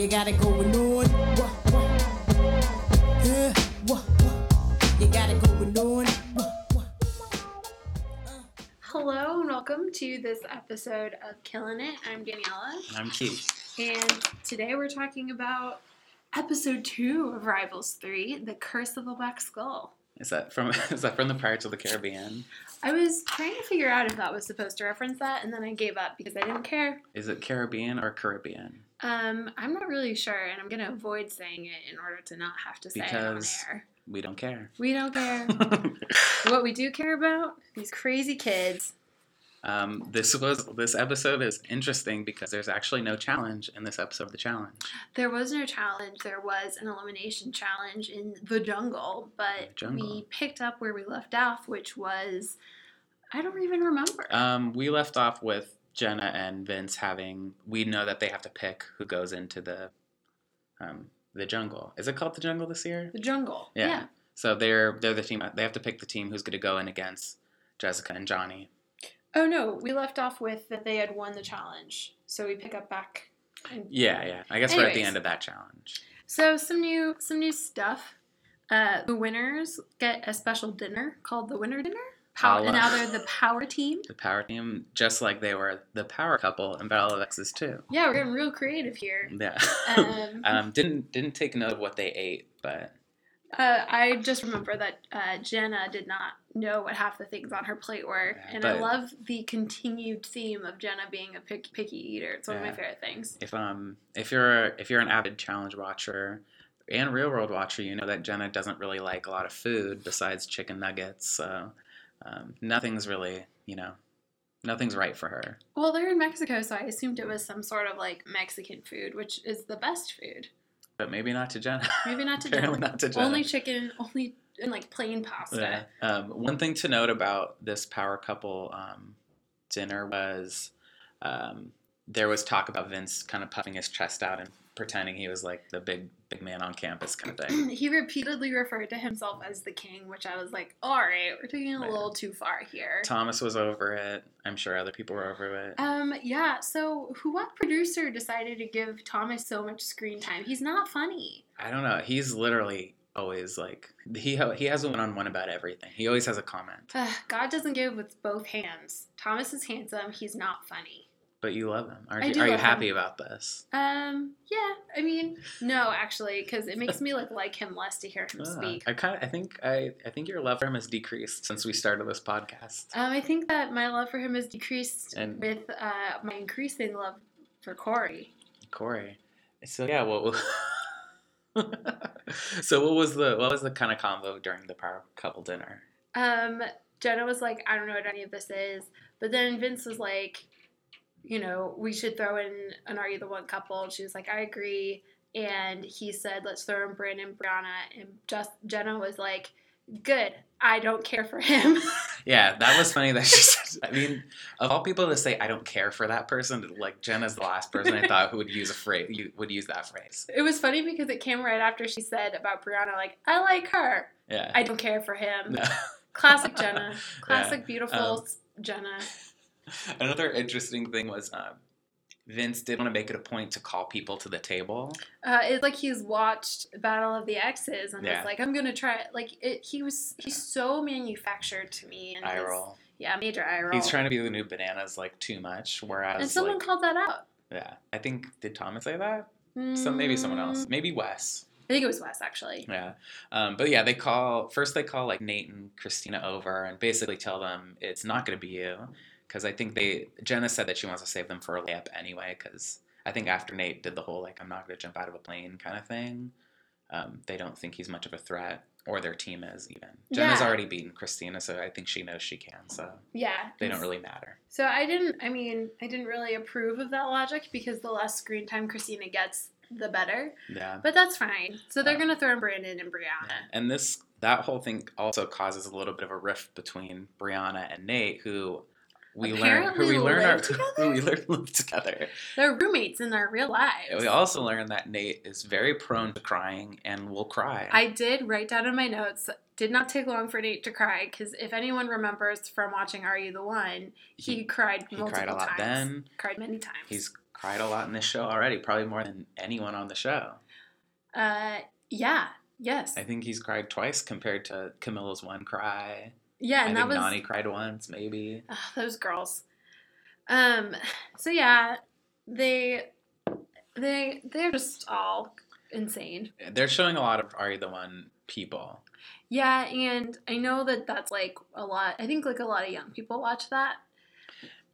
You got it going on. Wah, wah. Yeah, wah, wah. You got it going on. Wah, wah. Hello and welcome to this episode of Killing It. I'm Daniela, I'm Keith. and today we're talking about episode two of Rivals 3 The Curse of the Black Skull. Is that from is that from the Pirates of the Caribbean? I was trying to figure out if that was supposed to reference that, and then I gave up because I didn't care. Is it Caribbean or Caribbean? Um, I'm not really sure, and I'm going to avoid saying it in order to not have to say it on Because- air. We don't care. We don't care. what we do care about, these crazy kids. um, this was this episode is interesting because there's actually no challenge in this episode of the challenge. There was no challenge. There was an elimination challenge in the jungle, but The jungle. we picked up where we left off, which was I don't even remember. Um, we left off with Jenna and Vince having. We know that they have to pick who goes into the um, the jungle. Is it called the jungle this year? the jungle. Yeah. Yeah. So they're they're the team. They have to pick the team who's going to go in against Jessica and Johnny. Oh no, we left off with that they had won the challenge, so we pick up back. and- Yeah, yeah. I guess we're at the end of that challenge. So some new some new stuff. Uh, the winners get a special dinner called the winner dinner. Power, and now they're the power team. the power team, just like they were the power couple in Battle of Exes too. Yeah, we're getting real creative here. Yeah. Um, um, didn't didn't take note of what they ate, but Uh, I just remember that uh, Jenna did not know what half the things on her plate were, Yeah, and I love the continued theme of Jenna being a pick, picky eater. It's one of my favorite things. if um if you're if you're an avid challenge watcher and real world watcher, you know that Jenna doesn't really like a lot of food besides chicken nuggets. So um, nothing's really you know nothing's right for her. Well, they're in Mexico, so I assumed it was some sort of like Mexican food, which is the best food. But maybe not to Jenna. Maybe not to Apparently Jenna. not to Jenna. Only chicken, only and like plain pasta. Yeah. Um, one thing to note about this power couple um, dinner was um, there was talk about Vince kind of puffing his chest out and pretending he was like the big big man on campus kind of thing. he repeatedly referred to himself as the king, which I was like, all right, we're taking it a little too far here. Thomas was over it. I'm sure other people were over it. Um, yeah, so who what producer decided to give Thomas so much screen time? He's not funny. I don't know. He's literally always like he he has a one on one about everything. He always has a comment. Ugh, God doesn't give with both hands. Thomas is handsome, he's not funny. But you love him. Are you, are you happy him. about this? Um, yeah, I mean, no, actually, because it makes me like like him less to hear him Ah, speak. I kind of I think I I think your love for him has decreased since we started this podcast. Um, I think that my love for him has decreased And- with uh, my increasing love for Cory. Cory. So yeah, what? so what was the what was the kind of combo during the power couple dinner? Um, Jenna was like, I don't know what any of this is. But then Vince was like, you know, we should throw in an Are You the One couple. She was like, I agree. And he said, let's throw in Brandon and Briana. And just Jenna was like, good. I don't care for him. Yeah, that was funny that she said. I mean, of all people to say I don't care for that person, like Jenna's the last person I thought who would use a phrase would use that phrase. it was funny because it came right after she said about Briana, like, I like her. Yeah. I don't care for him. No. Classic Jenna. Classic, Yeah. beautiful Um, Jenna. Another interesting thing was um, Vince did want to make it a point to call people to the table. Uh, it's like he's watched Battle of the Exes and Yeah. it's like I'm gonna try it. Like it, he was he's so manufactured to me. And Eye roll. Yeah, major eye roll. He's trying to be the new bananas like too much, whereas and someone like, called that out. yeah, I think did Thomas say that? Some maybe someone else, Mm, maybe Wes. I think it was Wes actually. Yeah, um, but yeah, they call first. They call like Nate and Christina over and basically tell them it's not going to be you because I think they Jenna said that she wants to save them for a layup anyway because I think after Nate did the whole like I'm not going to jump out of a plane kind of thing, um, they don't think he's much of a threat or their team is even. Jenna's Yeah. already beaten Christina, so I think she knows she can. So Yeah. they don't really matter. So I didn't. I mean, I didn't really approve of that logic because the less screen time Christina gets, the better. Yeah. But that's fine. So they're gonna throw in Brandon and Briana. And this that whole thing also causes a little bit of a rift between Briana and Nate, who we learn who we learn are together? we learn live together. They're roommates in their real lives. And we also learn that Nate is very prone to crying and will cry. I did write down in my notes. Did not take long for Nate to cry because if anyone remembers from watching Are You the One, he, He- cried he cried a lot times. then. Cried many times. He's cried a lot in this show already, probably more than anyone on the show. Uh, yeah, yes, I think he's cried twice compared to Camila's one cry. Yeah, I and think that was Nany cried once, maybe. Ugh, those girls. Um. So yeah, they they they're just all insane. They're showing a lot of Are You the One people. Yeah, and I know that that's like a lot. I think like a lot of young people watch that.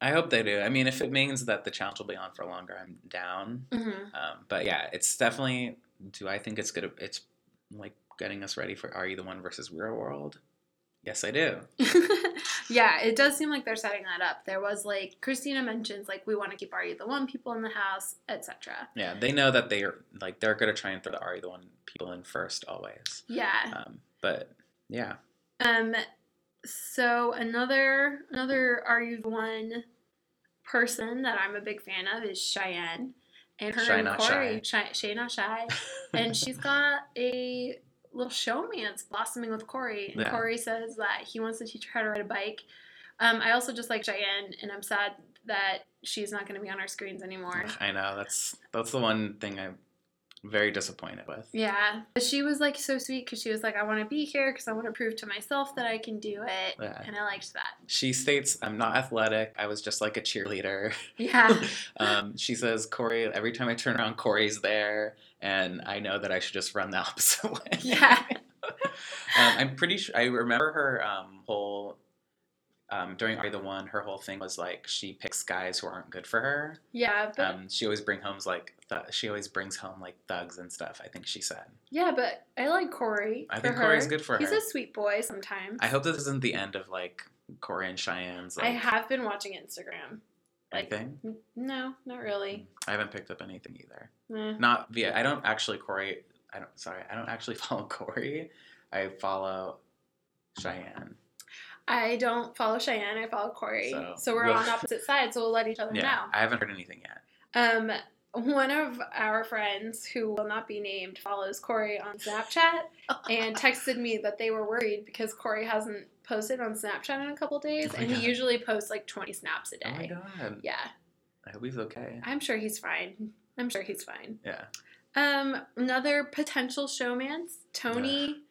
I hope they do. I mean, if it means that the challenge will be on for longer, I'm down. hmm Um, but yeah, it's definitely. Do I think it's good? It's like getting us ready for Are You the One versus Real World? Yes, I do. yeah, it does seem like they're setting that up. There was like Christina mentions like we want to keep Are You the One people in the house, etc. Yeah, they know that they're like they're gonna try and throw the Are You the One people in first always. Yeah. Um, but yeah, Um. So another another Are You the One person that I'm a big fan of is Cheyenne, and her Shy and Cory, Shy, Shay Not Shy, and she's got a little showmance blossoming with Cory. And Yeah. Cory says that he wants to teach her how to ride a bike. Um, I also just like Cheyenne, and I'm sad that she's not going to be on our screens anymore. I know that's that's the one thing I'm very disappointed with. Yeah, but she was like so sweet because she was like, I want to be here because I want to prove to myself that I can do it, Yeah. and I liked that. She states, "I'm not athletic. I was just like a cheerleader." Yeah. um, she says, "Cory. Every time I turn around, Cory's there, and I know that I should just run the opposite way." Yeah. um, I'm pretty sure. I remember her um, whole um, during Are the One. Her whole thing was like she picks guys who aren't good for her. Yeah, but Um, she always bring homes like th- she always brings home like thugs and stuff. I think she said. yeah, but I like Cory. I think her. Cory's good for He's her. He's a sweet boy sometimes. I hope this isn't the end of like Cory and Cheyenne's. Like, I have been watching Instagram. Anything. no, not really. I haven't picked up anything either. Eh. Not via. I don't actually Cory. I don't. Sorry, I don't actually follow Cory. I follow Cheyenne. I don't follow Cheyenne. I follow Cory. So, So, we're we'll- on opposite sides. So we'll let each other know. Yeah, I haven't heard anything yet. Um, one of our friends who will not be named follows Cory on Snapchat and texted me that they were worried because Cory hasn't posted on Snapchat in a couple days, Oh and he usually posts like 20 snaps a day. Oh my god. yeah, I hope he's okay. I'm sure he's fine. I'm sure he's fine. Yeah. Um, another potential showmance, Tony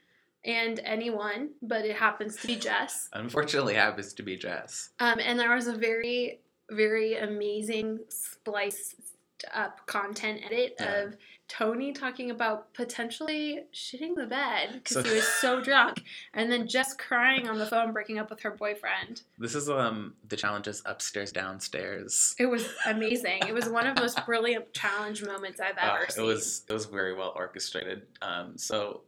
and anyone, but it happens to be Jess. Unfortunately, happens to be Jess. Um, and there was a very, very amazing spliced up content edit Yeah. of Tony talking about potentially shitting the bed because So- he was so drunk, and then Jess crying on the phone, breaking up with her boyfriend. This is um the challenges upstairs downstairs. It was amazing. it was one of the most brilliant challenge moments I've Uh, ever it seen. was it was very well orchestrated. Um, so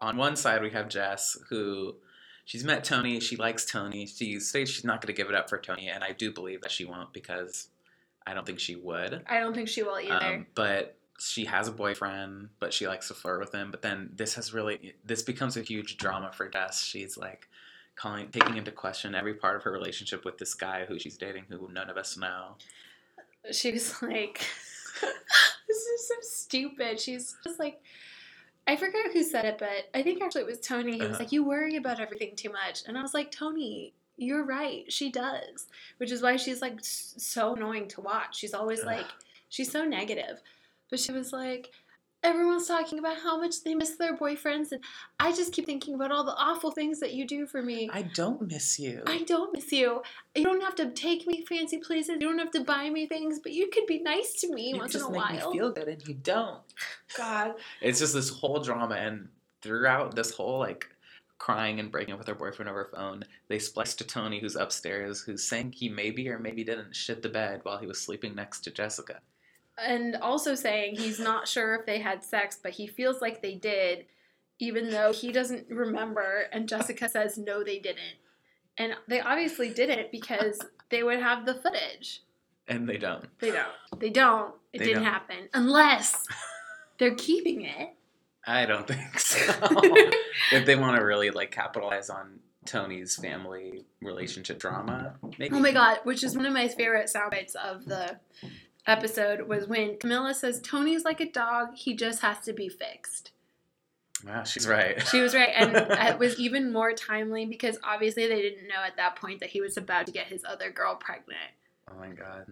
on one side we have Jess who she's met Tony. She likes Tony. She says she's not going to give it up for Tony, and I do believe that she won't because I don't think she would. I don't think she will either. Um, but she has a boyfriend, but she likes to flirt with him. But then this has really this becomes a huge drama for Jess. She's like calling, taking into question every part of her relationship with this guy who she's dating, who none of us know. she was like, "This is so stupid." She's just like, I forget who said it, but I think actually it was Tony. He was Uh-huh. like, "You worry about everything too much," and I was like, "Tony, you're right. She does," which is why she's like so annoying to watch. She's always Ugh. like, she's so negative, but she was like. Everyone's talking about how much they miss their boyfriends, and I just keep thinking about all the awful things that you do for me. I don't miss you. I don't miss you. You don't have to take me fancy places. You don't have to buy me things, but you could be nice to me you once just in a make while. me feel good, and you don't. God. It's just this whole drama, and throughout this whole like crying and breaking up with her boyfriend over phone, they splice to Tony, who's upstairs, who's saying he maybe or maybe didn't shit the bed while he was sleeping next to Jessica. And also saying he's not sure if they had sex, but he feels like they did, even though he doesn't remember. And Jessica says, no, they didn't. And they obviously didn't because they would have the footage. And they don't. They don't. They don't. It They didn't don't. happen. Unless they're keeping it. I don't think so. if they want to really like capitalize on Tony's family relationship drama, maybe. Oh my god, which is one of my favorite sound bites of the episode was when Camila says Tony's like a dog, he just has to be fixed. Wow, she's right. She was right, and it was even more timely because obviously they didn't know at that point that he was about to get his other girl pregnant. oh my god.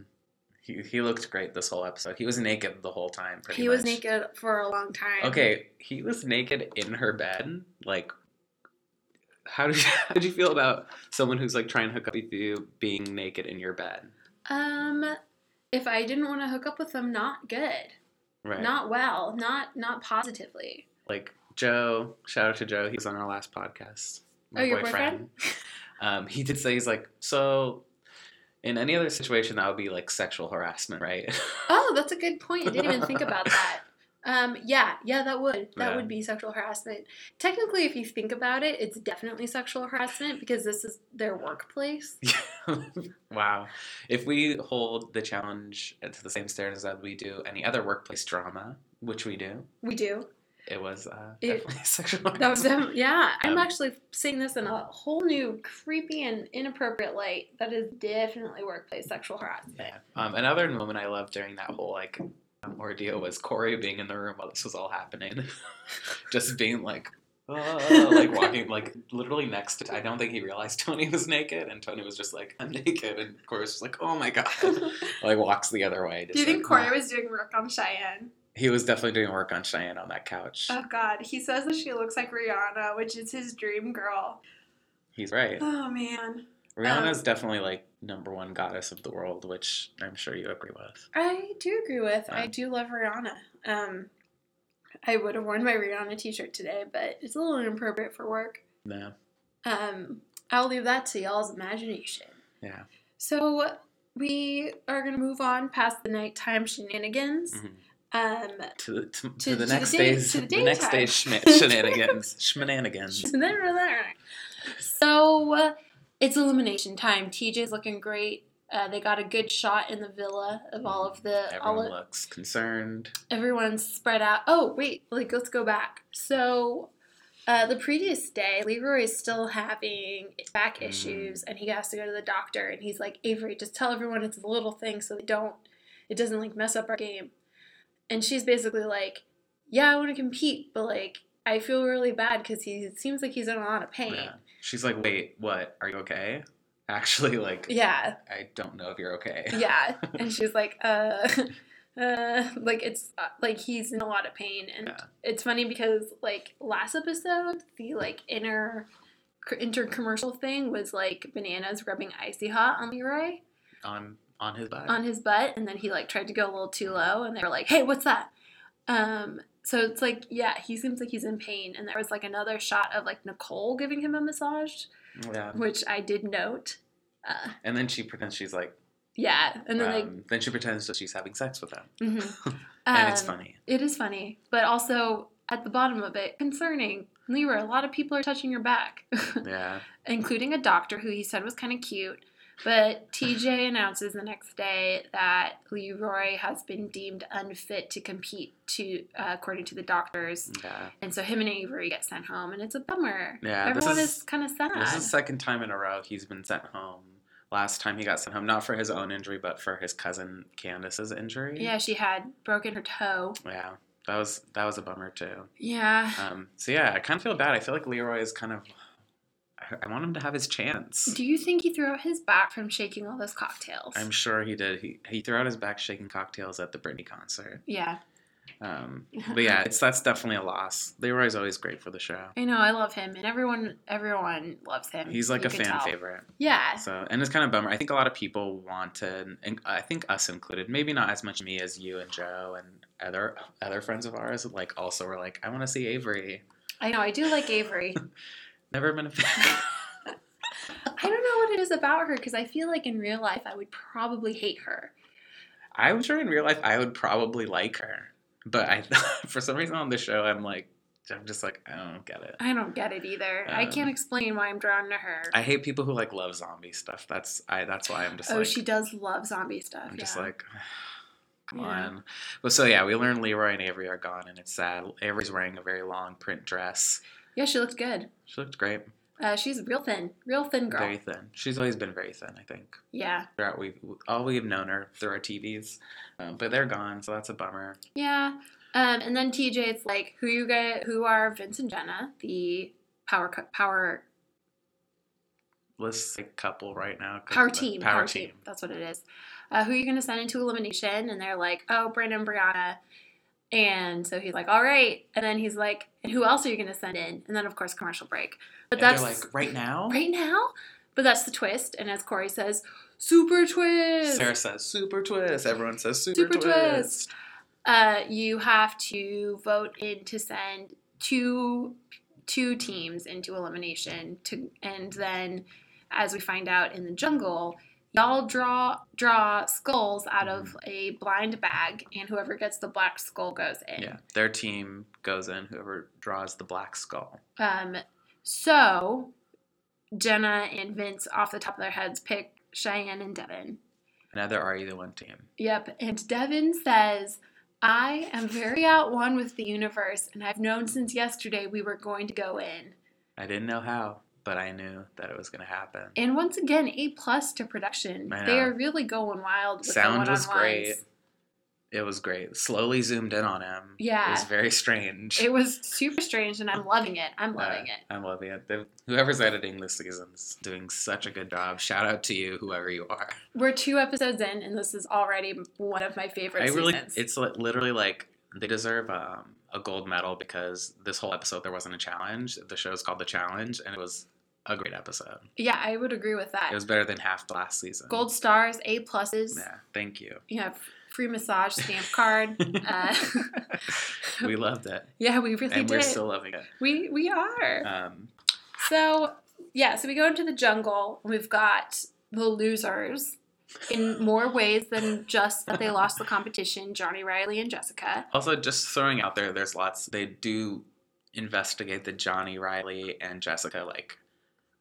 He, he looked great this whole episode. He was naked the whole time. Pretty he was naked for a long time. Okay, he was naked in her bed. Like, how did you, how did you feel about someone who's like trying to hook up with you being naked in your bed? Um, if I didn't want to hook up with them, not good, Right. not well, not not positively. like Joe. Shout out to Joe. He was on our last podcast. Oh, your boyfriend? Um, he did say he's like so. In any other situation, that would be like sexual harassment, right? Oh, that's a good point. I didn't even think about that. Um, yeah, yeah, that would that Yeah. would be sexual harassment. Technically, if you think about it, it's definitely sexual harassment because this is their workplace. wow. If we hold the challenge to the same standards that we do any other workplace drama, which we do, We do. It was uh, It- definitely sexual That was harassment. them. Yeah, I'm Um, actually seeing this in a whole new, creepy and inappropriate light. That is definitely workplace sexual harassment. Yeah. Um, another moment I loved during that whole like um, ordeal was Cory being in the room while this was all happening, just being like, "Ah," like walking like literally next to. I don't think he realized Tony was naked, and Tony was just like, "I'm naked," and Cory was just like, "Oh my god," like walks the other way. Do you think like, Cory was doing work on Cheyenne? He was definitely doing work on Cheyenne on that couch. Oh God, he says that she looks like Rihanna, which is his dream girl. He's right. Oh man, Rihanna's definitely like number one goddess of the world, which I'm sure you agree with. I do agree with. I do love Rihanna. Um, I would have worn my Rihanna T-shirt today, but it's a little inappropriate for work. Yeah. Um, I'll leave that to y'all's imagination. Yeah. So we are gonna move on past the nighttime shenanigans. Mhm. Um, To the to, to To- the the next day- day's the the next day's schma- shenanigans shenanigans. so uh, it's elimination time. TJ's looking great. Uh, they got a good shot in the villa of all of the all Everyone of, looks concerned. everyone's spread out. Oh wait, like let's go back. So. Uh, the previous day, Leroy is still having back Mm. issues, and he has to go to the doctor. And he's like, "Avery, just tell everyone it's a little thing, so they don't, it doesn't like mess up our game." And she's basically like, "Yeah, I want to compete, but like, I feel really bad because he it seems like he's in a lot of pain." Yeah. She's like, "Wait, what? Are you okay?" Actually, like, Yeah, I don't know if you're okay. yeah. And she's like, uh, uh, like it's uh, like he's in a lot of pain, and Yeah. it's funny because like last episode, the like inner inter commercial thing was like bananas rubbing icy hot on Leroy On on his butt. on his butt, and then he like tried to go a little too low, and they were like, "Hey, what's that?" Um, so it's like, yeah, he seems like he's in pain, and there was like another shot of like Nicole giving him a massage, yeah. which I did note. Uh, And then she pretends she's like, yeah, and then um, then she pretends that she's having sex with him, Mhm. and it's Um, funny. It is funny, but also at the bottom of it, concerning. Leroy, a lot of people are touching your back, Yeah. including a doctor who he said was kind of cute. But TJ announces the next day that Leroy has been deemed unfit to compete, to uh, according to the doctors, Yeah. and so him and Avery get sent home, and it's a bummer. Yeah, everyone is- is, kind of sad. This is the second time in a row he's been sent home. Last time he got sent home, not for his own injury, but for his cousin Candace's injury. yeah, she had broken her toe. Yeah. That was that was a bummer too. Yeah. Um, so yeah, I kind of feel bad. I feel like Leroy is kind of. I, want him to have his chance. Do you think he threw out his back from shaking all those cocktails? I'm sure he did. He he threw out his back shaking cocktails at the Britney concert. yeah. Um, but yeah, it's that's definitely a loss. Leroy's always great for the show. I know, I love him, and everyone everyone loves him. He's like You a fan tell. favorite. Yeah. So, and it's kind of bummer. I think a lot of people wanted, and I think us included, maybe not as much me as you and Joe and other other friends of ours. Like, also were like, I want to see Avery. I know, I do like Avery. Never been a fan. I don't know what it is about her because I feel like in real life I would probably hate her. I'm sure in real life I would probably like her, but I, for some reason on the show, I'm like, I'm just like, I don't get it. I don't get it either. I Um, can't explain why I'm drawn to her. I hate people who like love zombie stuff. That's I. That's why I'm just oh, like, she does love zombie stuff. I'm just like, come Yeah. on. But so yeah, we learn Leroy and Avery are gone, and it's sad. Avery's wearing a very long print dress. Yeah, she looks good. She looked great. Uh, she's real thin, real thin girl. Very thin. She's always been very thin. I think. Yeah, Throughout we all we've known her through our TVs, um, but they're gone, so that's a bummer. yeah. Um, and then TJ, it's like who you get? Who are Vince and Jenna, the power power Let's say couple right now. power team? Power, team. That's what it is. uh, "Who are you going to send into elimination?" And they're like, "Oh, Brandon, Briana." And so he's like, "All right." And then he's like, "And who else are you going to send in?" And then of course commercial break. But And that's like right now. right now. But that's the twist. And as Cory says, super twist. Sarah says super twist. Everyone says super, Super twist. twist. Uh, you have to vote in to send two two teams into elimination to and then as we find out in the jungle y'all draw draw skulls out of a blind bag and whoever gets the black skull goes in Yeah, their team goes in. Whoever draws the black skull. um so jenna and vince off the top of their heads pick cheyenne and devin Another Are You the One team. Yep. And Devin says, I am very out one with the universe, and I've known since yesterday we were going to go in. I didn't know how, but I knew that it was going to happen. And once again, A plus to production. They are really going wild with Sound was great. It was great. Slowly zoomed in on him. Yeah. It was very strange. It was super strange, and I'm loving it. I'm loving Uh, it. I'm loving it. Whoever's editing this season is doing such a good job. Shout out to you, whoever you are. We're two episodes in, and this is already one of my favorite I really, seasons. it's li- literally like they deserve um, a gold medal because this whole episode there wasn't a challenge. The show's called The Challenge, and it was a great episode. yeah, I would agree with that. It was better than half the last season. Gold stars, A pluses. Yeah, thank you. You have free massage stamp card. uh, we loved it, yeah, we really and did. we're still loving it. we we are. Um, So, yeah, so we go into the jungle. We've got the losers in more ways than just that they lost the competition Johnny Reilly and Jessica. also, just throwing out there, there's lots. They do investigate the Johnny Reilly and Jessica like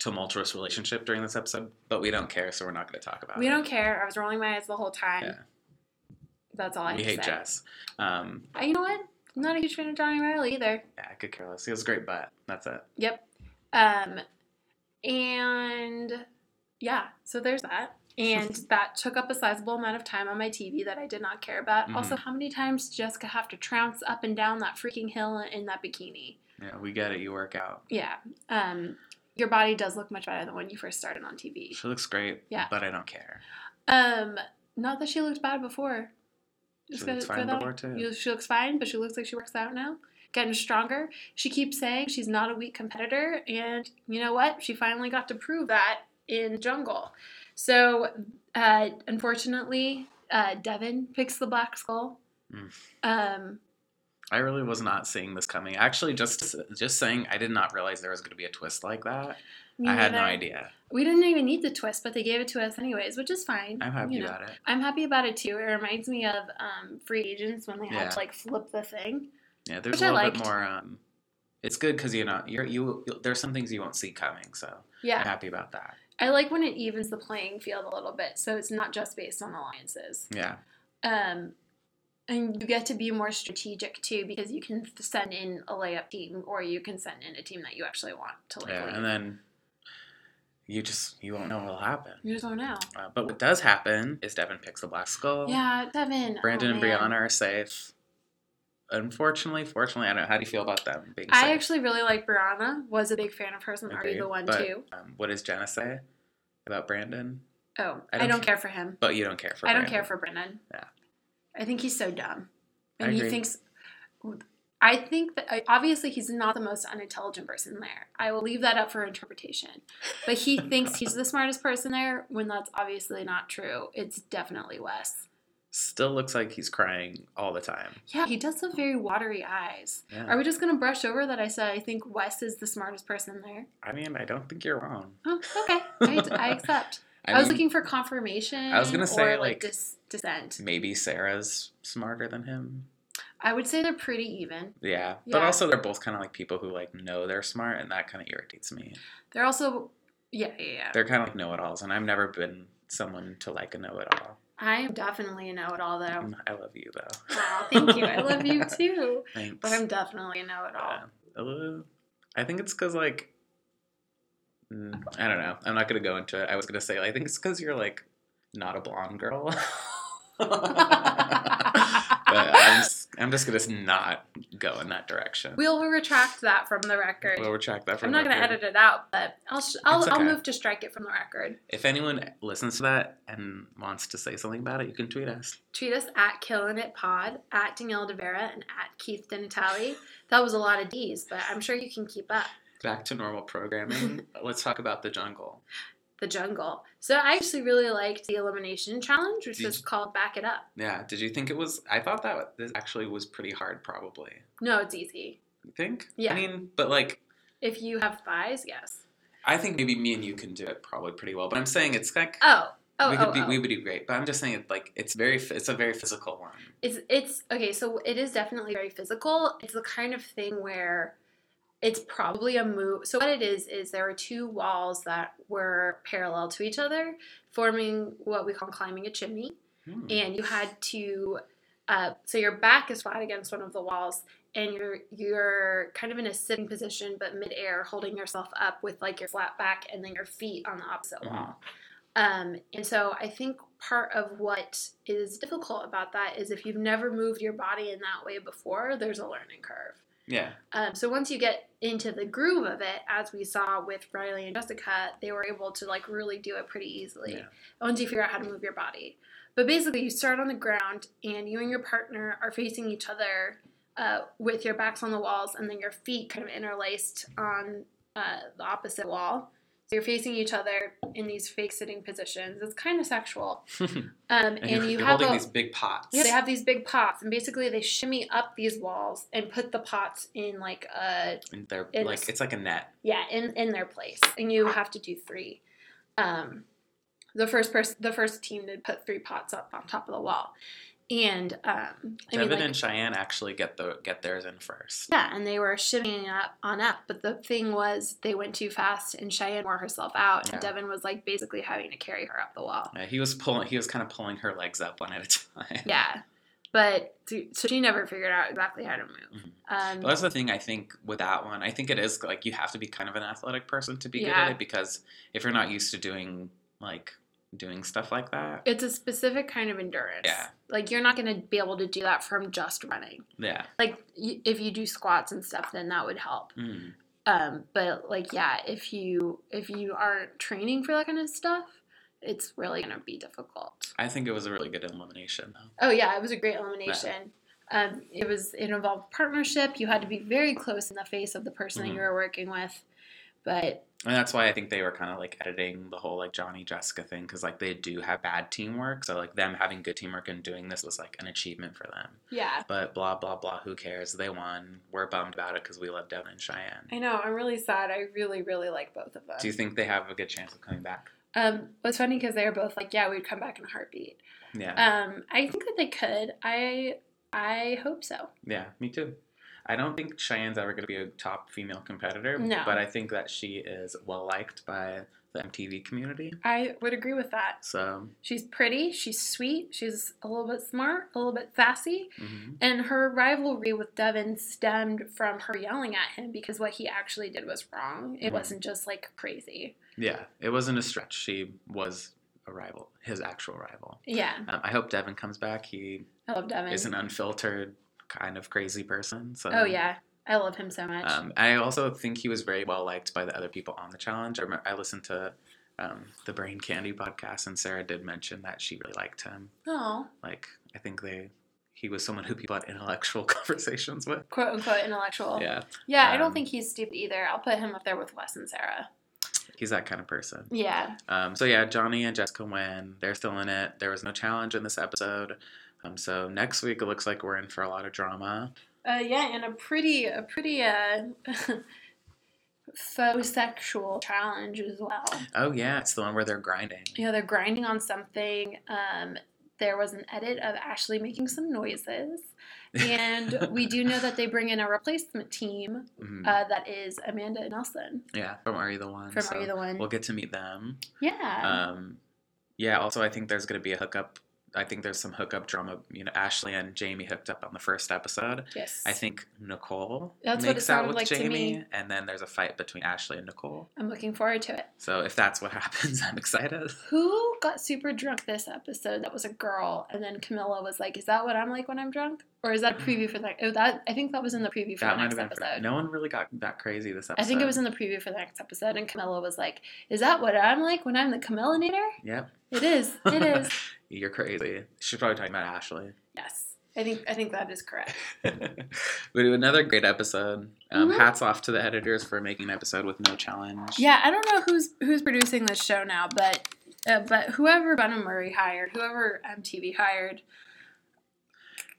tumultuous relationship during this episode, but we don't care, so we're not going to talk about We it. We don't care. I was rolling my eyes the whole time. Yeah. That's all I we hate say. Jess. Um, Uh, you know what? I'm not a huge fan of Johnny Reilly either. yeah, I could care less. He was a great butt. That's it. Yep. Um, and yeah, so there's that. And that took up a sizable amount of time on my TV that I did not care about. Mhm. Also, how many times Jessica have to trounce up and down that freaking hill in that bikini? Yeah, we get it. You work out. Yeah. Um, your body does look much better than when you first started on TV. She looks great. Yeah. But I don't care. Um, not that she looked bad before. She gonna looks fine before, too. You- She looks fine, but she looks like she works out now. Getting stronger. She keeps saying she's not a weak competitor, and you know what? She finally got to prove that in Jungle. So, uh, unfortunately, uh, Devin picks the Black Skull. Mm. Um, I really was not seeing this coming. Actually, just just saying, I did not realize there was going to be a twist like that. me I had no idea. We didn't even need the twist, but they gave it to us anyways, which is fine. I'm happy you know. about it. I'm happy about it too. It reminds me of um, free agents when they had to like flip the thing. Yeah, there's Which a I little bit more. Um, it's good because you know you're you. There's some things you won't see coming, so yeah, I'm happy about that. I like when it evens the playing field a little bit, so it's not just based on alliances. Yeah, Um, and you get to be more strategic too because you can send in a layup team or you can send in a team that you actually want to like. yeah, and then you just you won't know what'll happen. you just don't know. Uh, but what does happen is Devin picks the black skull. Yeah, Devin. Brandon oh, and. Briana are safe. Unfortunately, fortunately, I don't know. How do you feel about them being I safe? actually really like Briana. Was a big fan of hers and Are You the One But, too? Um, what does Jenna say about Brandon? Oh, I I don't don't, ca- care for him. But you don't care for. I don't care for Brandon. Yeah. I think he's so dumb. I And he thinks I think that obviously he's not the most unintelligent person there. I will leave that up for interpretation. But he thinks he's the smartest person there when that's obviously not true. It's definitely Wes. Still looks like he's crying all the time. Yeah, he does have very watery eyes. Yeah. Are we just gonna brush over that I said I think Wes is the smartest person there? I mean, I don't think you're wrong. Oh, okay. I, I accept. I, was mean, looking for confirmation. I was gonna say, like- like dis- dissent. maybe Sarah's smarter than him. I would say they're pretty even. Yeah, but also they're both kind of like people who like know they're smart, and that kind of irritates me. They're also, yeah, yeah, yeah. They're kind of like know-it-alls, and I've never been someone to like a know-it-all. I am definitely a know-it-all though. Mm, I love you though. Wow, thank you. I love you too. Thanks. But I'm definitely a know-it-all. Yeah. Uh, I think it's because like mm, I don't know. I'm not gonna go into it. I was gonna say I think it's because you're like not a blonde girl. I'm just, I'm just gonna not go in that direction. We'll retract that from the record. We'll retract that from I'm not going to edit it out, but I'll sh- I'll, It's I'll move to strike it from the record. If anyone listens to that and wants to say something about it, you can tweet us. Tweet us at Killin' It Pod, at Danielle DeVera, and at Keith Denatali. That was a lot of D's, but I'm sure you can keep up. Back to normal programming. Let's talk about the jungle. The jungle. So I actually really liked the elimination challenge, which Did was you- called Back It Up. Yeah. Did you think it was? I thought that this actually was pretty hard. Probably. No, it's easy. You think? Yeah. I mean, but like, If you have thighs, yes. I think maybe me and you can do it probably pretty well. But I'm saying it's like Oh. Oh, we oh, could be, oh. we would do great. But I'm just saying it like it's very it's a very physical one. It's it's okay. So it is definitely very physical. It's the kind of thing where it's probably a move. So what it is is there are two walls that were parallel to each other, forming what we call climbing a chimney. Hmm. And you had to, uh, so your back is flat against one of the walls, and you're you're kind of in a sitting position, but midair, holding yourself up with like your flat back, and then your feet on the opposite Mhm. wall. Um, and so I think part of what is difficult about that is if you've never moved your body in that way before, there's a learning curve. Yeah. Um, so once you get into the groove of it, as we saw with Reilly and Jessica, they were able to like really do it pretty easily. Yeah. Once you figure out how to move your body. But basically, you start on the ground, and you and your partner are facing each other uh, with your backs on the walls, and then your feet kind of interlaced on uh, the opposite wall. So you're facing each other in these fake sitting positions. It's kind of sexual. Um, and, and, you're, you you're have holding a, these big pots. yeah, they have these big pots, and basically they shimmy up these walls and put the pots in like a and they're It's- like it's like a net. yeah in in their place, and you have to do three. Um, the first person, the first team to put three pots up on top of the wall, and um, I mean, Devin like, and Cheyenne actually get the get theirs in first. yeah, and they were shimmying up on up, but the thing was they went too fast, and Cheyenne wore herself out, Yeah. and Devin was like basically having to carry her up the wall. Yeah, he was pulling. He was kind of pulling her legs up one at a time. Yeah, but so she never figured out exactly how to move. Um, Well, that's the thing I think with that one. I think it is like you have to be kind of an athletic person to be good at it because if you're not used to doing like doing stuff like that, It's a specific kind of endurance. Yeah. Like you're not going to be able to do that from just running. yeah. Like y- if you do squats and stuff, then that would help. Mm. Um, but like yeah, if you if you aren't training for that kind of stuff, it's really going to be difficult. I think it was a really good elimination though. Oh yeah, it was a great elimination. Um, it was it involved partnership. You had to be very close in the face of the person Mhm. that you were working with. But And that's why I think they were kind of like editing the whole like Johnny Jessica thing because like they do have bad teamwork. So like them having good teamwork and doing this was like an achievement for them. yeah, But blah blah blah. Who cares? They won. We're bummed about it because we love Devin and Cheyenne. I know. I'm really sad. I really really like both of them. Do you think they have a good chance of coming back? Um, it's funny because they were both like, "Yeah, we'd come back in a heartbeat." Yeah. Um, I think that they could. I I hope so. Yeah, me too. I don't think Cheyenne's ever going to be a top female competitor, No. but I think that she is well liked by the MTV community. I would agree with that. So, She's pretty. She's sweet. She's a little bit smart. A little bit sassy. mhm. And her rivalry with Devin stemmed from her yelling at him because what he actually did was wrong. It Mhm. wasn't just like crazy. yeah, it wasn't a stretch. She was a rival, his actual rival. Yeah, Um, I hope Devin comes back. He I love Devin. is an unfiltered kind of crazy person. So, oh yeah, I love him so much. Um, I also think he was very well liked by the other people on the challenge. I, remember, I listened to um, the Brain Candy podcast, and Sarah did mention that she really liked him. oh, Like, I think they he was someone who people had intellectual conversations with. quote unquote intellectual. Yeah, Yeah, I don't Um, think he's stupid either. I'll put him up there with Wes and Sarah. he's that kind of person. Yeah. Um, so yeah, Johnny and Jessica win. They're still in it. There was no challenge in this episode. Um, so next week it looks like we're in for a lot of drama. Uh, yeah, and a pretty, a pretty, uh, faux sexual challenge as well. Oh yeah, it's the one where they're grinding. Yeah, they're grinding on something. Um, there was an edit of Ashley making some noises. And we do know that they bring in a replacement team Mhm. uh, that is Amanda and Nelson yeah, from Are You the One? from So Are You the One? We'll get to meet them. yeah. Um, yeah. Also, I think there's going to be a hookup. I think there's some hookup drama. You know, Ashley and Jamie hooked up on the first episode. yes. I think Nicole That's makes out with like Jamie, and then there's a fight between Ashley and Nicole. I'm looking forward to it. So if that's what happens, I'm excited. Who got super drunk this episode that was a girl? And then Camila was like, Is that what I'm like when I'm drunk? Or is that a preview for that? Oh, that I think that was in the preview for That the might next have been. episode. For, no one really got that crazy this episode. I think it was in the preview for the next episode, and Camila was like, "Is that what I'm like when I'm the Camillinator?" Yep. It is. It is. You're crazy. She's probably talking about Ashley. yes, I think I think that is correct. we do another great episode. Um, Mhm. Hats off to the editors for making an episode with no challenge. Yeah, I don't know who's who's producing this show now, but uh, but whoever Bunim Murray hired, whoever MTV hired,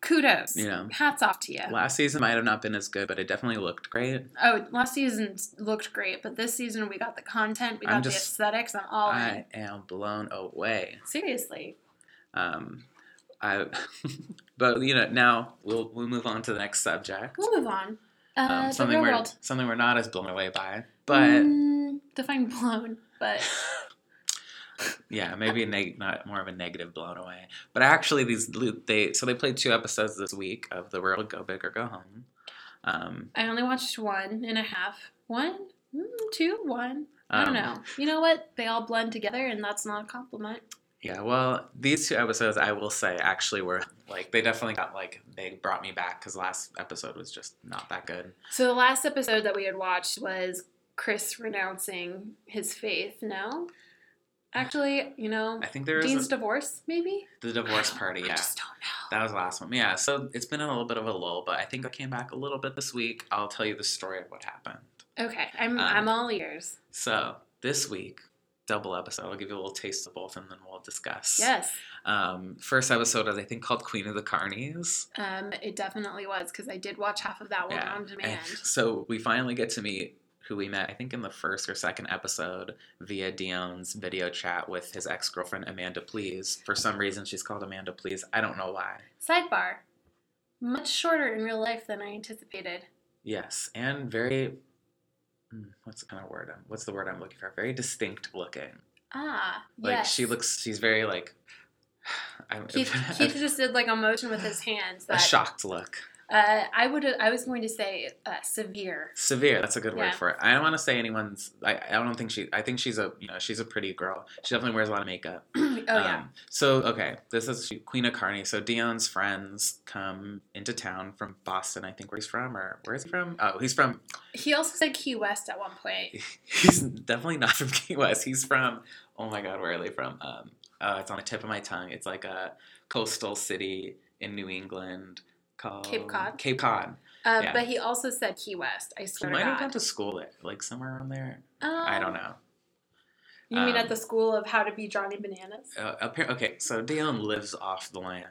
kudos. You know. hats off to you. Last season might have not been as good, but it definitely looked great. Oh, last season looked great, but this season we got the content, we got I'm the aesthetics. I'm all in. I am blown away. Seriously. Um, I, but you know, now we'll we'll move on to the next subject. We'll move on. Uh, Um, something we're world. something we're not as blown away by, but Mm, define blown, but yeah, maybe a neg- not more of a negative blown away. But actually, these they so they played two episodes this week of the World Go Big or Go Home. Um, I only watched one and a half. One, mm, two, one. I don't um, know. You know what? They all blend together, and that's not a compliment. Yeah, well, these two episodes, I will say, actually were like they definitely got like they brought me back because last episode was just not that good. So the last episode that we had watched was Chris renouncing his faith. No, actually, you know, I think there Dean's a, divorce, maybe. the divorce party. don't- I Yeah, just don't know. that was the last one. Yeah, so it's been a little bit of a lull, but I think I came back a little bit this week. I'll tell you the story of what happened. Okay, I'm Um, I'm all ears. So this week, double episode. I'll give you a little taste of both, and then we'll discuss. Yes, Um, first episode is I think called Queen of the Carnies. um, it definitely was because I did watch half of that one Yeah, on demand. And so we finally get to meet who we met, I think, in the first or second episode via Dione's video chat with his ex girlfriend, Amanda Please. For some reason, she's called Amanda Please. I don't know why. Sidebar: much shorter in real life than I anticipated. Yes, and very. hmm, What's the kind of word? I'm, what's the word I'm looking for? Very distinct looking. Ah, Like yes. she looks. She's very like. I'm, Keith, Keith just did like a motion with his hands. a shocked look. Uh, I would. I was going to say uh, severe. Severe. That's a good word Yeah. for it. I don't want to say anyone's. I, I don't think she. I think she's a. You know, she's a pretty girl. She definitely wears a lot of makeup. oh yeah. Um, so okay, this is Queen of Carney. So Dione's friends come into town from Boston. I think where he's from, or where is he from? Oh, he's from. He also said Key West at one point. He's definitely not from Key West. He's from. Oh my God, where are they from? Um, uh, it's on the tip of my tongue. It's like a coastal city in New England Cape Cod? Cape Cod. Um, Yeah. But he also said Key West. I He swear might to have gone to school there, like somewhere around there. Um, I don't know. You mean Um, at the school of how to be Johnny Bananas? Uh, okay, so Dione lives off the land.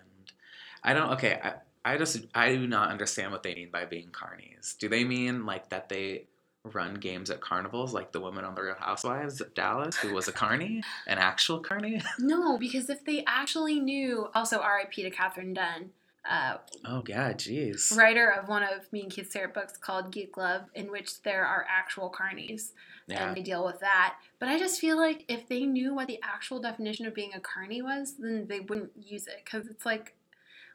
I don't. Okay, I, I just I do not understand what they mean by being carnies. Do they mean like that they run games at carnivals, like the woman on the Real Housewives of Dallas, who was a carny, an actual carny? No, because if they actually knew, also R.I.P. to Katherine Dunn, uh, Oh God, jeez. writer of one of me and Keith's favorite books called Geek Love, in which there are actual carnies Yeah, and they deal with that. But I just feel like if they knew what the actual definition of being a carny was, then they wouldn't use it because it's like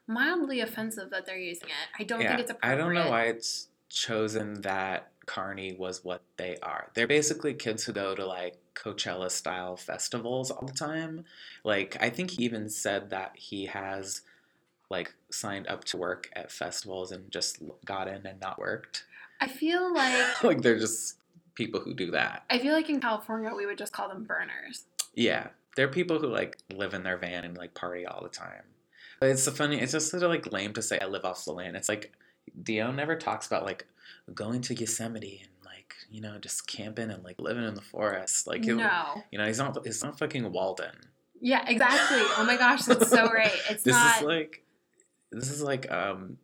mildly offensive that they're using it. I don't yeah. think it's I don't know why it's chosen that carny was what they are. They're basically kids who go to like Coachella style festivals all the time. Like I think he even said that he has like signed up to work at festivals and just got in and not worked. I feel like like they're just people who do that. I feel like in California we would just call them burners. Yeah, they're people who like live in their van and like party all the time. But it's so funny. It's just sort of like lame to say I live off the land. It's like Dio never talks about like going to Yosemite and like you know just camping and like living in the forest. Like no. you know he's not he's not fucking Walden. Yeah, exactly. Oh my gosh, that's so right. It's This not. is like this is like um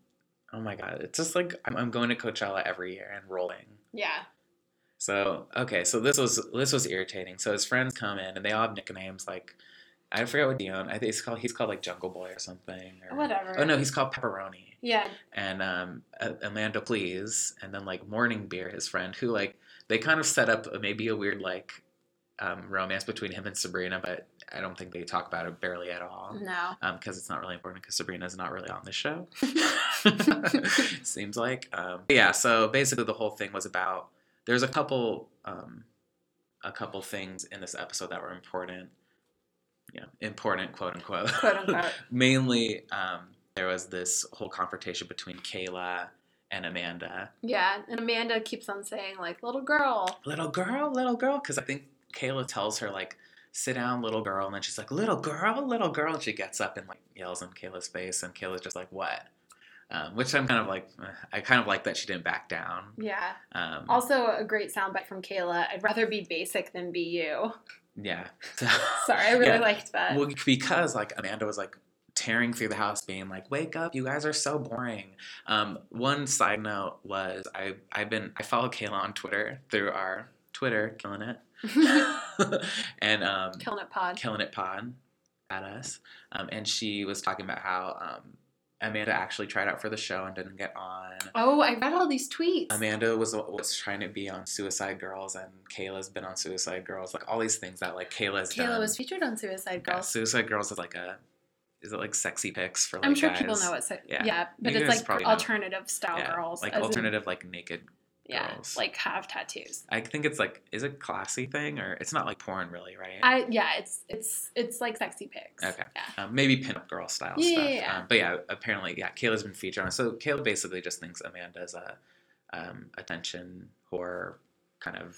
oh my god. It's just like I'm, I'm going to Coachella every year and rolling. yeah. So okay, so this was this was irritating. So his friends come in and they all have nicknames like I forget what Dione. I think he's called he's called like Jungle Boy or something. Or, Whatever. Oh no, he's called Pepperoni. Yeah. And um, Amanda Please, and then like Morning Beer, his friend, who like they kind of set up a, maybe a weird like um, romance between him and Sabrina, but I don't think they talk about it barely at all No. because it's not really important because Sabrina's not really on the show. Seems like. Um, yeah, so basically the whole thing was about there's a couple um, a couple things in this episode that were important. Yeah, important, quote unquote. Quote unquote. Mainly, um, there was this whole confrontation between Kailah and Amanda. Yeah, and Amanda keeps on saying like little girl. Little girl, little girl, because I think Kailah tells her like, "Sit down, little girl," and then she's like, "Little girl, little girl," and she gets up and like yells in Kailah's face, and Kailah's just like, "What?" Um, which I'm kind of like, eh, I kind of like that she didn't back down. Yeah. Um, Also a great soundbite from Kailah. I'd rather be basic than be you. yeah. Sorry, I really Yeah. liked that. Well, because like Amanda was like tearing through the house, being like, "Wake up! You guys are so boring." Um, one side note was I I've been I follow Kailah on Twitter through our Twitter, killing it, and um, Killing it pod. killing it pod at us, um, and she was talking about how um, Amanda actually tried out for the show and didn't get on. Oh, I read all these tweets. Amanda was was trying to be on Suicide Girls, and Kailah's been on Suicide Girls. Like all these things that like Kailah's Kailah done. was featured on Suicide Yeah, Girls. Suicide Girls is like a is it like sexy pics for like I'm sure guys? people know it's Yeah. yeah, but it's like alternative style Yeah, girls, like as in- alternative like naked. Yeah, girls. like have tattoos. I think it's like is it classy thing or it's not like porn really, right? I yeah, it's it's it's like sexy pics. Okay. Yeah. um, maybe pinup girl style Yeah, stuff. yeah, yeah. Um, but yeah, apparently, yeah, Kailah's been featured on. So Kailah basically just thinks Amanda's a um, attention whore kind of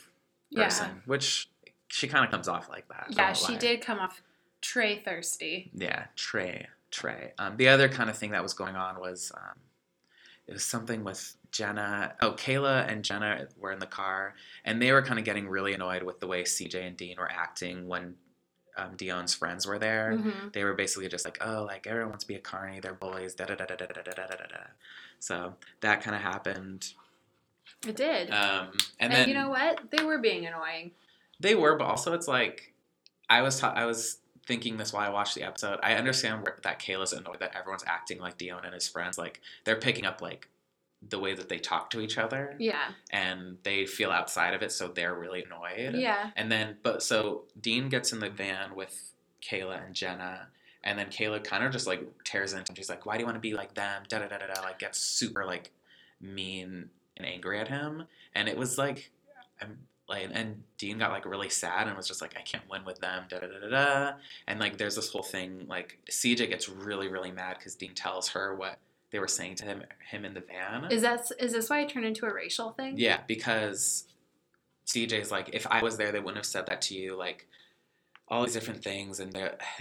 Yeah. person, which she kind of comes off like that. Yeah, she lie. did come off Trey thirsty. Yeah, Trey, Trey. Um, the other kind of thing that was going on was um, it was something with Jenna. Oh, Kailah and Jenna were in the car, and they were kind of getting really annoyed with the way CJ and Dean were acting when um, Dione's friends were there. Mhm. They were basically just like, oh, like everyone wants to be a carny, they're bullies, da da da da da da da da da. So that kind of happened. It did. Um, and, and then you know what? They were being annoying. They were, but also it's like I was ta- I was thinking this while I watched the episode. I understand where, that Kailah's annoyed that everyone's acting like Dione and his friends. Like they're picking up like the way that they talk to each other, Yeah. and they feel outside of it, so they're really annoyed. Yeah. And then, but so Dean gets in the van with Kailah and Jenna. And then Kailah kind of just like tears into him. She's like, "Why do you want to be like them?" Da da da da da. Like gets super like mean and angry at him. And it was like, I'm like, and Dean got like really sad and was just like, "I can't win with them." Da da da da da. And like, there's this whole thing. Like CJ gets really really mad because Dean tells her what they were saying to him him in the van. Is that is this why it turned into a racial thing? Yeah, because CJ's like, if I was there, they wouldn't have said that to you. Like, all these different things. And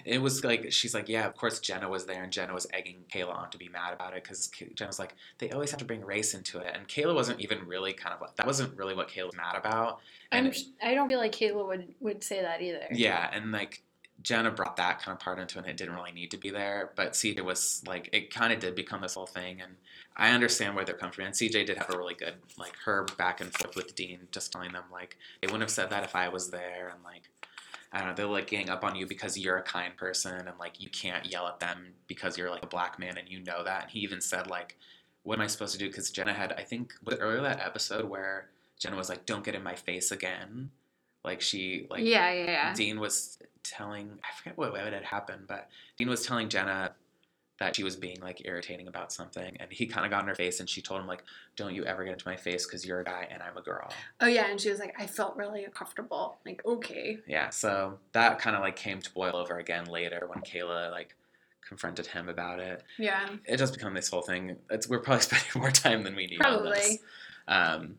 it was like, she's like, yeah, of course Jenna was there. And Jenna was egging Kailah on to be mad about it because Jenna's like, they always have to bring race into it. And Kailah wasn't even really kind of like, that wasn't really what Kailah was mad about. And I'm, I don't feel like Kailah would would say that either. yeah, and like Jenna brought that kind of part into it and it didn't really need to be there. But CJ was like it kind of did become this whole thing and I understand where they're coming from. And CJ did have a really good like her back and forth with Dean, just telling them like they wouldn't have said that if I was there and like I don't know, they're like gang up on you because you're a kind person and like you can't yell at them because you're like a black man and you know that. And he even said like, "What am I supposed to do?" Because Jenna had, I think, earlier that episode where Jenna was like, "Don't get in my face again." Like she like yeah, yeah, yeah. Dean was telling I forget what, what had happened, but Dean was telling Jenna that she was being like irritating about something, and he kind of got in her face, and she told him like, "Don't you ever get into my face because you're a guy and I'm a girl." Oh yeah, and she was like, I felt really uncomfortable. Like, okay. Yeah, so that kind of like came to boil over again later when Kailah like confronted him about it. Yeah. It just become this whole thing. It's we're probably spending more time than we need. Probably. Um,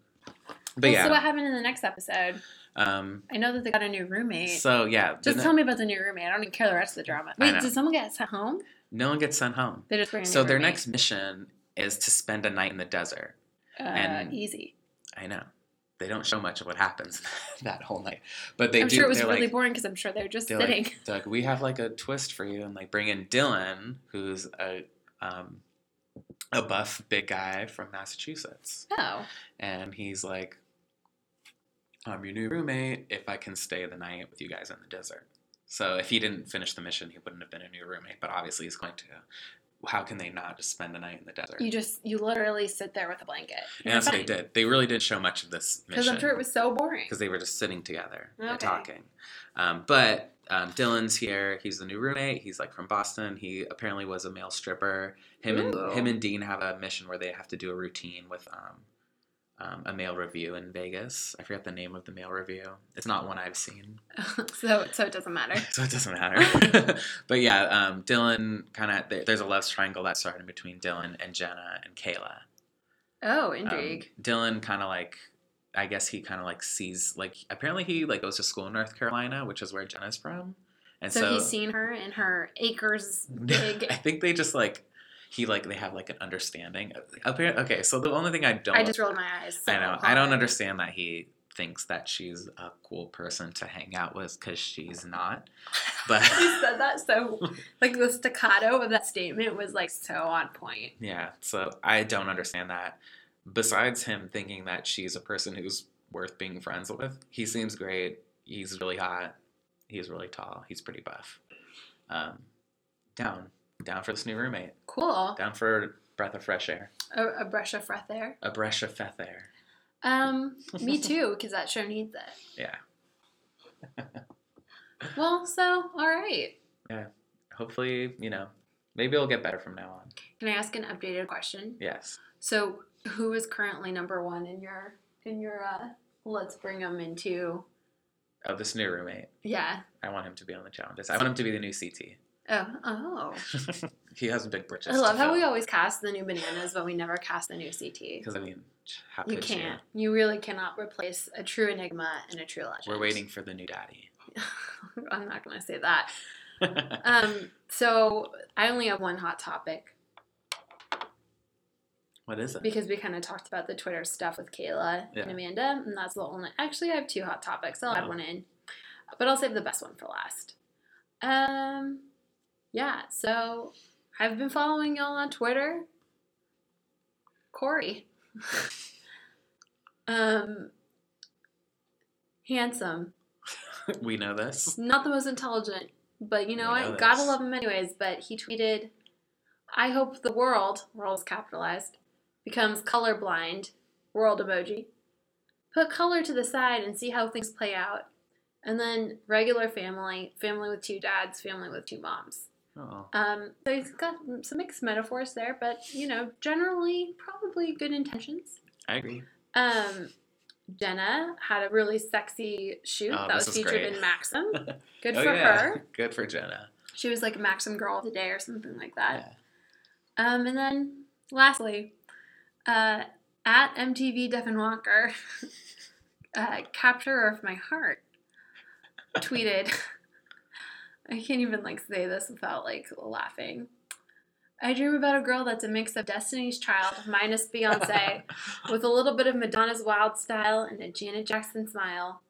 but Well, yeah, So what happened in the next episode? um, I know that they got a new roommate. so yeah, Just tell me about the new roommate. I don't even care the rest of the drama. Wait, did someone get sent home? no one gets sent home. They just bring a new So their roommate. next mission is to spend a night in the desert. uh, and- easy. I know. They don't show much of what happens that whole night, but they I'm do. sure it was really like, boring because I'm sure they're just they're sitting. like, they're we have like a twist for you, and like bring in Dylan, who's a um, a buff big guy from Massachusetts, oh, and he's like, I'm your new roommate. If I can stay the night with you guys in the desert. So if he didn't finish the mission, he wouldn't have been a new roommate. But obviously, he's going to. How can they not just spend a night in the desert? you just you literally sit there with a blanket. and that's what they did. They really didn't show much of this mission. Because I'm sure it was so boring. because they were just sitting together and talking. Um, but um, Dylan's here. He's the new roommate. He's like from Boston. He apparently was a male stripper. Him Ooh. and him and Dean have a mission where they have to do a routine with um, um, a male revue in Vegas. I forget the name of the male revue. It's not one I've seen, so so it doesn't matter. so it doesn't matter. but yeah, um, Dylan kind of there's a love triangle that started between Dylan and Jenna and Kailah. Oh, Um, intrigue. Dylan kind of like, I guess he kind of like sees like apparently he like goes to school in North Carolina, which is where Jenna's from, and so, so, he's seen her in her acres big. I think they just like he like they have like an understanding. Apparently, okay, so the only thing I don't I just rolled my eyes. so I know I don't understand that he thinks that she's a cool person to hang out with because she's not. But he said that so like the staccato of that statement was like so on point. yeah, so I don't understand that. Besides him thinking that she's a person who's worth being friends with, he seems great. He's really hot. He's really tall. He's pretty buff. Um, down, down for this new roommate. Cool. Down for a breath of fresh air. A, a brush of breath air. A breath of fresh air. Um, me too, because that show needs it. Yeah. Well, so all right. Yeah. Hopefully, you know, maybe it'll get better from now on. Can I ask an updated question? Yes. So, who is currently number one in your in your? uh Let's bring them into. Oh, this new roommate. Yeah. I want him to be on the challenges. I want him to be the new CT. Oh. Oh. he has big britches. I love how we always cast the new bananas, but we never cast the new CT. Because I mean, how You can't. You really cannot replace a true enigma and a true legend. We're waiting for the new daddy. I'm not going to say that. Um, so I only have one hot topic what is it? because we kind of talked about the Twitter stuff with Kailah Yeah. and Amanda, and that's the only. Actually, I have two hot topics. I'll add Oh. one in, but I'll save the best one for last. Um, yeah. So I've been following y'all on Twitter. Cory, um, handsome, we know this. not the most intelligent, but you know We what? know Gotta love him anyways. But he tweeted, "I hope the world, world is capitalized, becomes colorblind." World emoji. Put color to the side and see how things play out. And then regular family, family with two dads, family with two moms. Oh, Um, so he's got some mixed metaphors there, but you know, generally probably good intentions. I agree. Um, Jenna had a really sexy shoot Oh, that was featured great. in Maxim. Good oh, for yeah. her. Good for Jenna. She was like a Maxim girl of the day or something like that. Yeah. Um, and then lastly, uh, at MTV Devin Walker, uh, captor of my heart, tweeted. I can't even like say this without like laughing. I dream about a girl that's a mix of Destiny's Child minus Beyonce, with a little bit of Madonna's wild style and a Janet Jackson smile.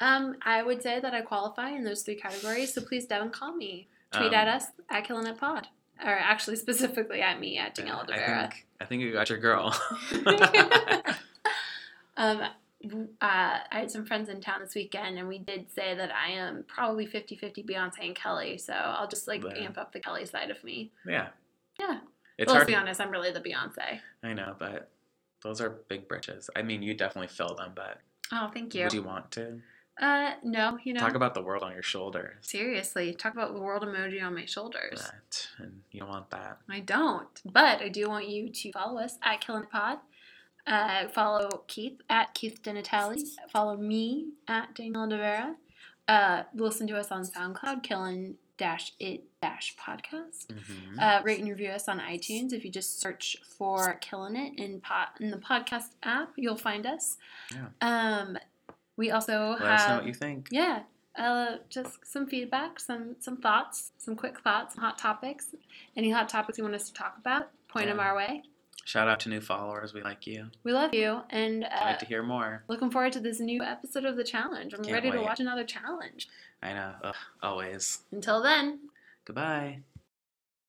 Um, I would say that I qualify in those three categories, so please, Devin, call me. Tweet Um, at us at Killin' It Pod. Or actually, specifically at me at yeah, Danielle I think I think you got your girl. um, uh, I had some friends in town this weekend, and we did say that I am probably 50 50 Beyonce and Kelly, so I'll just like amp up the Kelly side of me. yeah. Yeah. It's well, hard. let's be honest, I'm really the Beyonce. I know, but those are big britches. I mean, you definitely fill them, but Oh, thank you. would you want to Uh, no, you know. talk about the world on your shoulders? Seriously, talk about the world emoji on my shoulders. That, and you don't want that. I don't, but I do want you to follow us at Killing Pod. Uh, follow Keith at Keith Donatelli. Follow me at Daniel Devera. Uh, listen to us on SoundCloud, Killing dash it dash podcast. Mhm. Uh, rate and review us on iTunes. If you just search for Killing It in pot in the podcast app, you'll find us. Yeah. Um, we also Let have us know what you think. yeah, uh, just some feedback, some some thoughts, some quick thoughts, hot topics. Any hot topics you want us to talk about? Point them our way. Shout out to new followers. We like you. We love you, and I'd uh, like to hear more. looking forward to this new episode of the challenge. I'm Can't ready to watch another challenge. I know. Ugh, always. Until then. Goodbye.